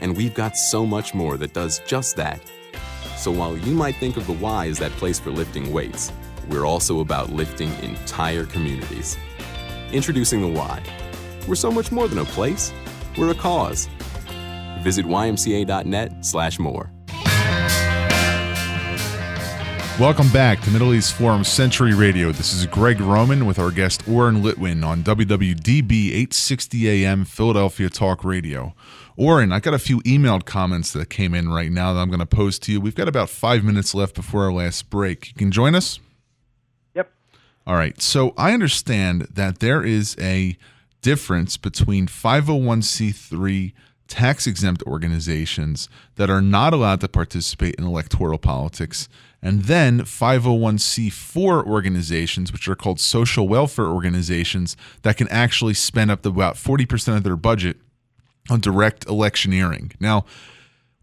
And we've got so much more that does just that. So while you might think of the Y as that place for lifting weights, we're also about lifting entire communities. Introducing the Y. We're so much more than a place, we're a cause. Visit ymca.net slash more. Welcome back to Middle East Forum Century Radio. This is Greg Roman with our guest Oren Litwin on WWDB 860 AM Philadelphia Talk Radio. Oren, I got a few emailed comments that came in right now that I'm going to pose to you. We've got about five minutes left before our last break. You can join us? All right. So I understand that there is a difference between 501c3 tax exempt organizations that are not allowed to participate in electoral politics and then 501c4 organizations, which are called social welfare organizations, that can actually spend up to about 40% of their budget on direct electioneering. Now,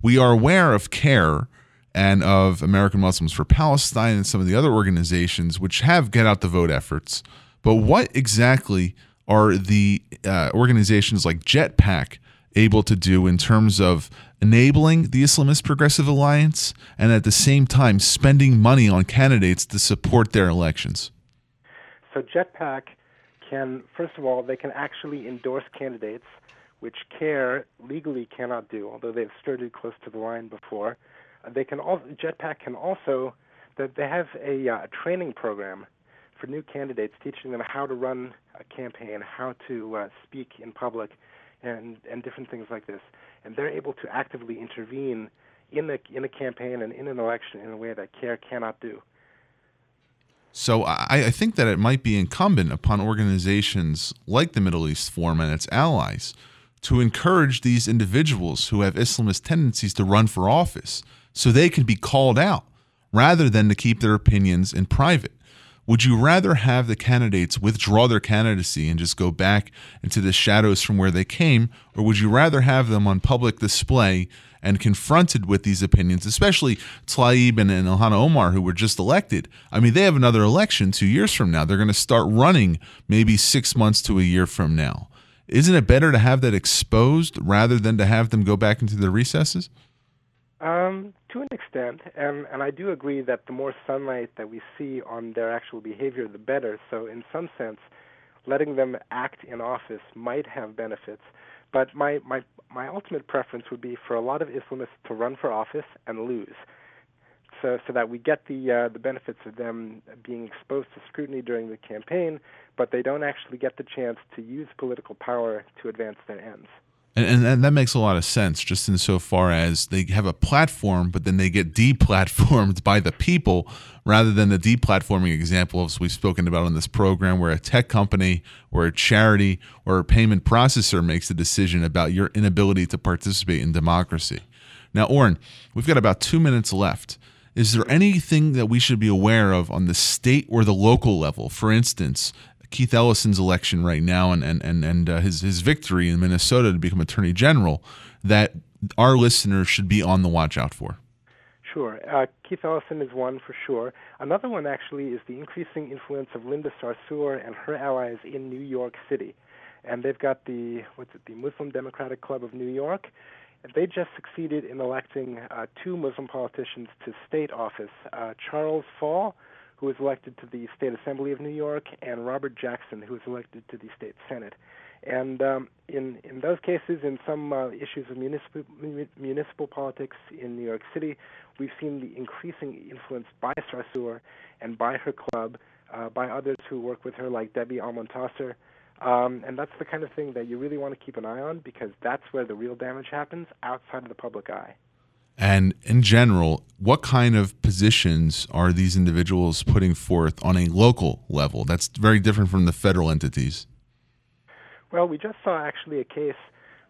we are aware of CAIR and of American Muslims for Palestine and some of the other organizations which have get out the vote efforts. But what exactly are the uh, organizations like Jetpac able to do in terms of enabling the Islamist Progressive Alliance and at the same time spending money on candidates to support their elections? So, Jetpac can, first of all, they can actually endorse candidates, which CAIR legally cannot do, although they've skirted close to the line before. They can also, Jetpac can also, that they have a uh, training program for new candidates, teaching them how to run a campaign, how to uh, speak in public, and and different things like this. And they're able to actively intervene in the in a campaign and in an election in a way that CAIR cannot do. So I, I think that it might be incumbent upon organizations like the Middle East Forum and its allies to encourage these individuals who have Islamist tendencies to run for office so they can be called out rather than to keep their opinions in private. Would you rather have the candidates withdraw their candidacy and just go back into the shadows from where they came, or would you rather have them on public display and confronted with these opinions, especially Tlaib and, and Ilhan Omar, who were just elected? I mean, they have another election two years from now. They're going to start running maybe six months to a year from now. Isn't it better to have that exposed rather than to have them go back into their recesses? Um, to an extent, and and I do agree that the more sunlight that we see on their actual behavior, the better. So, in some sense, letting them act in office might have benefits. But my my my ultimate preference would be for a lot of Islamists to run for office and lose, so so that we get the uh, the benefits of them being exposed to scrutiny during the campaign, but they don't actually get the chance to use political power to advance their ends. And, and, that makes a lot of sense, just insofar as they have a platform, but then they get deplatformed by the people, rather than the deplatforming example as we've spoken about on this program, where a tech company or a charity or a payment processor makes a decision about your inability to participate in democracy. Now, Oren, we've got about two minutes left. Is there anything that we should be aware of on the state or the local level? For instance, Keith Ellison's election right now and and and, and uh, his his victory in Minnesota to become Attorney General that our listeners should be on the watch out for? Sure. Uh, Keith Ellison is one for sure. Another one actually is the increasing influence of Linda Sarsour and her allies in New York City. And they've got the what's it, the Muslim Democratic Club of New York. They just succeeded in electing uh, two Muslim politicians to state office. Uh, Charles Fall, who was elected to the State Assembly of New York, and Robert Jackson, who was elected to the State Senate. And um, in in those cases, in some uh, issues of municipal municipal politics in New York City, we've seen the increasing influence by Sarsour and by her club, uh, by others who work with her, like Debbie Almontaser. Um, and that's the kind of thing that you really want to keep an eye on because that's where the real damage happens outside of the public eye. And in general, what kind of positions are these individuals putting forth on a local level? That's very different from the federal entities. Well, we just saw actually a case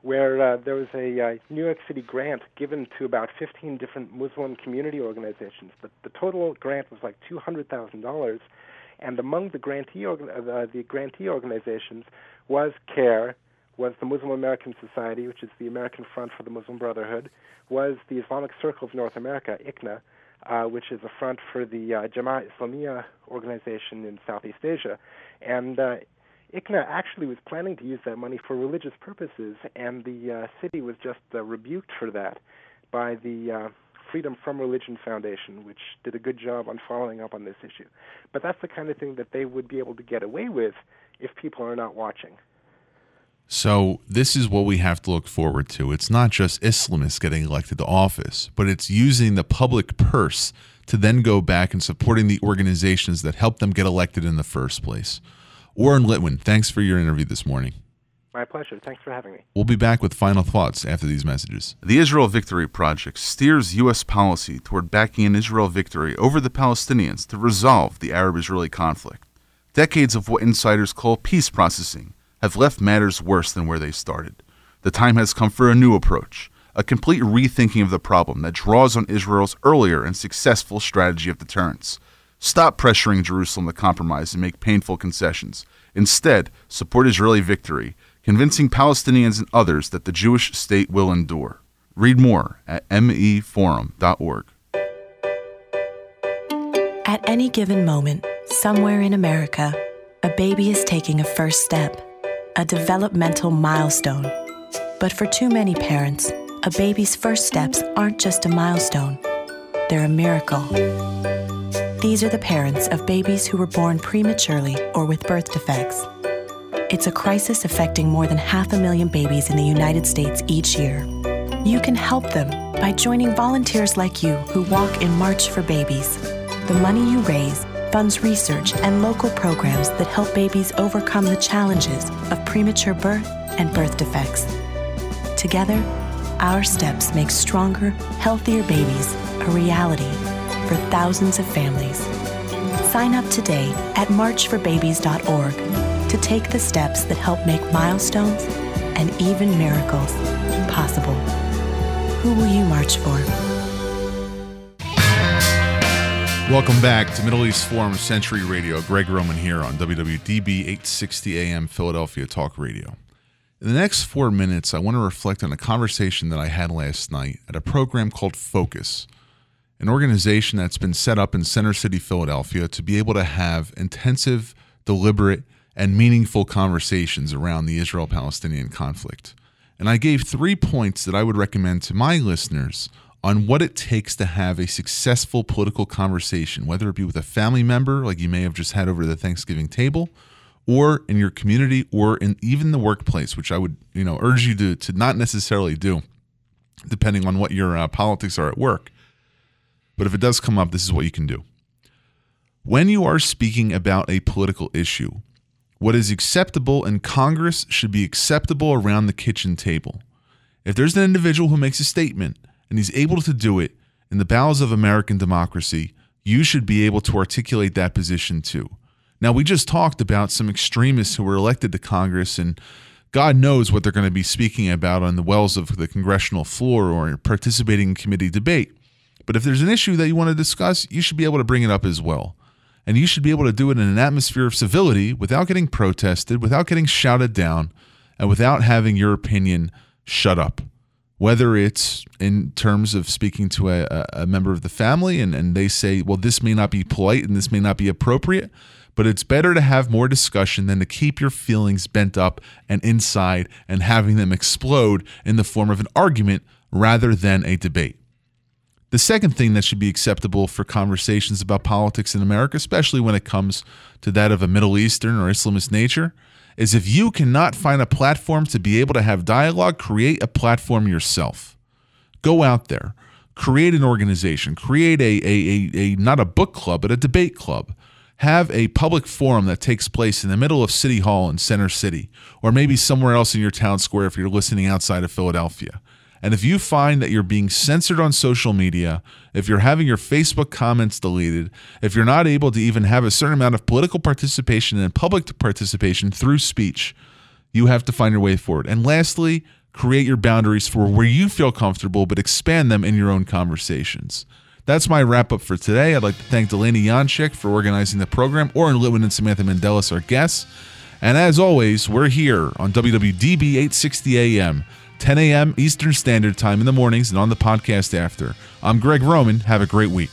where uh, there was a uh, New York City grant given to about 15 different Muslim community organizations. The, the total grant was like $200,000, and among the grantee, orga- uh, the grantee organizations was CAIR, was the Muslim American Society, which is the American Front for the Muslim Brotherhood, was the Islamic Circle of North America, ICNA, uh, which is a front for the uh, Jamaat Islamiyah organization in Southeast Asia. And uh, ICNA actually was planning to use that money for religious purposes, and the uh, city was just uh, rebuked for that by the uh, Freedom from Religion Foundation, which did a good job on following up on this issue. But that's the kind of thing that they would be able to get away with if people are not watching. So this is what we have to look forward to. It's not just Islamists getting elected to office, but it's using the public purse to then go back and supporting the organizations that helped them get elected in the first place. Oren Litwin, thanks for your interview this morning. My pleasure. Thanks for having me. We'll be back with final thoughts after these messages. The Israel Victory Project steers U.S. policy toward backing an Israel victory over the Palestinians to resolve the Arab Israeli conflict. Decades of what insiders call peace processing have left matters worse than where they started. The time has come for a new approach, a complete rethinking of the problem that draws on Israel's earlier and successful strategy of deterrence. Stop pressuring Jerusalem to compromise and make painful concessions. Instead, support Israeli victory, convincing Palestinians and others that the Jewish state will endure. Read more at meforum.org. At any given moment, somewhere in America, a baby is taking a first step a developmental milestone. But for too many parents, a baby's first steps aren't just a milestone, they're a miracle. These are the parents of babies who were born prematurely or with birth defects. It's a crisis affecting more than half a million babies in the United States each year. You can help them by joining volunteers like you who walk in March for Babies. The money you raise funds research and local programs that help babies overcome the challenges of premature birth and birth defects. Together, our steps make stronger, healthier babies a reality for thousands of families. Sign up today at marchforbabies.org to take the steps that help make milestones and even miracles possible. Who will you march for? Welcome back to Middle East Forum Century Radio. Greg Roman here on WWDB 860 AM Philadelphia Talk Radio. In the next four minutes, I want to reflect on a conversation that I had last night at a program called Focus, an organization that's been set up in Center City, Philadelphia to be able to have intensive, deliberate, and meaningful conversations around the Israel Palestinian conflict. And I gave three points that I would recommend to my listeners on what it takes to have a successful political conversation, whether it be with a family member, like you may have just had over the Thanksgiving table, or in your community, or in even the workplace, which I would you know urge you to to not necessarily do, depending on what your uh, politics are at work. But if it does come up, this is what you can do. When you are speaking about a political issue, what is acceptable in Congress should be acceptable around the kitchen table. If there's an individual who makes a statement and he's able to do it in the bowels of American democracy, you should be able to articulate that position too. Now, we just talked about some extremists who were elected to Congress, and God knows what they're going to be speaking about on the wells of the congressional floor or participating in committee debate. But if there's an issue that you want to discuss, you should be able to bring it up as well and you should be able to do it in an atmosphere of civility without getting protested, without getting shouted down, and without having your opinion shut up. Whether it's in terms of speaking to a, a member of the family and, and they say, well, this may not be polite and this may not be appropriate, but it's better to have more discussion than to keep your feelings bent up and inside and having them explode in the form of an argument rather than a debate. The second thing that should be acceptable for conversations about politics in America, especially when it comes to that of a Middle Eastern or Islamist nature, is if you cannot find a platform to be able to have dialogue, create a platform yourself. Go out there, create an organization, create a, a, a, a not a book club, but a debate club. Have a public forum that takes place in the middle of City Hall in Center City, or maybe somewhere else in your town square if you're listening outside of Philadelphia and if you find that you're being censored on social media, if you're having your Facebook comments deleted, if you're not able to even have a certain amount of political participation and public participation through speech, you have to find your way forward. And lastly, create your boundaries for where you feel comfortable, but expand them in your own conversations. That's my wrap up for today. I'd like to thank Delaney Yanchek for organizing the program, Oren Litwin and Samantha Mandeles, our guests. And as always, we're here on WWDB 860 AM 10 a.m. Eastern Standard Time in the mornings and on the podcast after. I'm Greg Roman. Have a great week.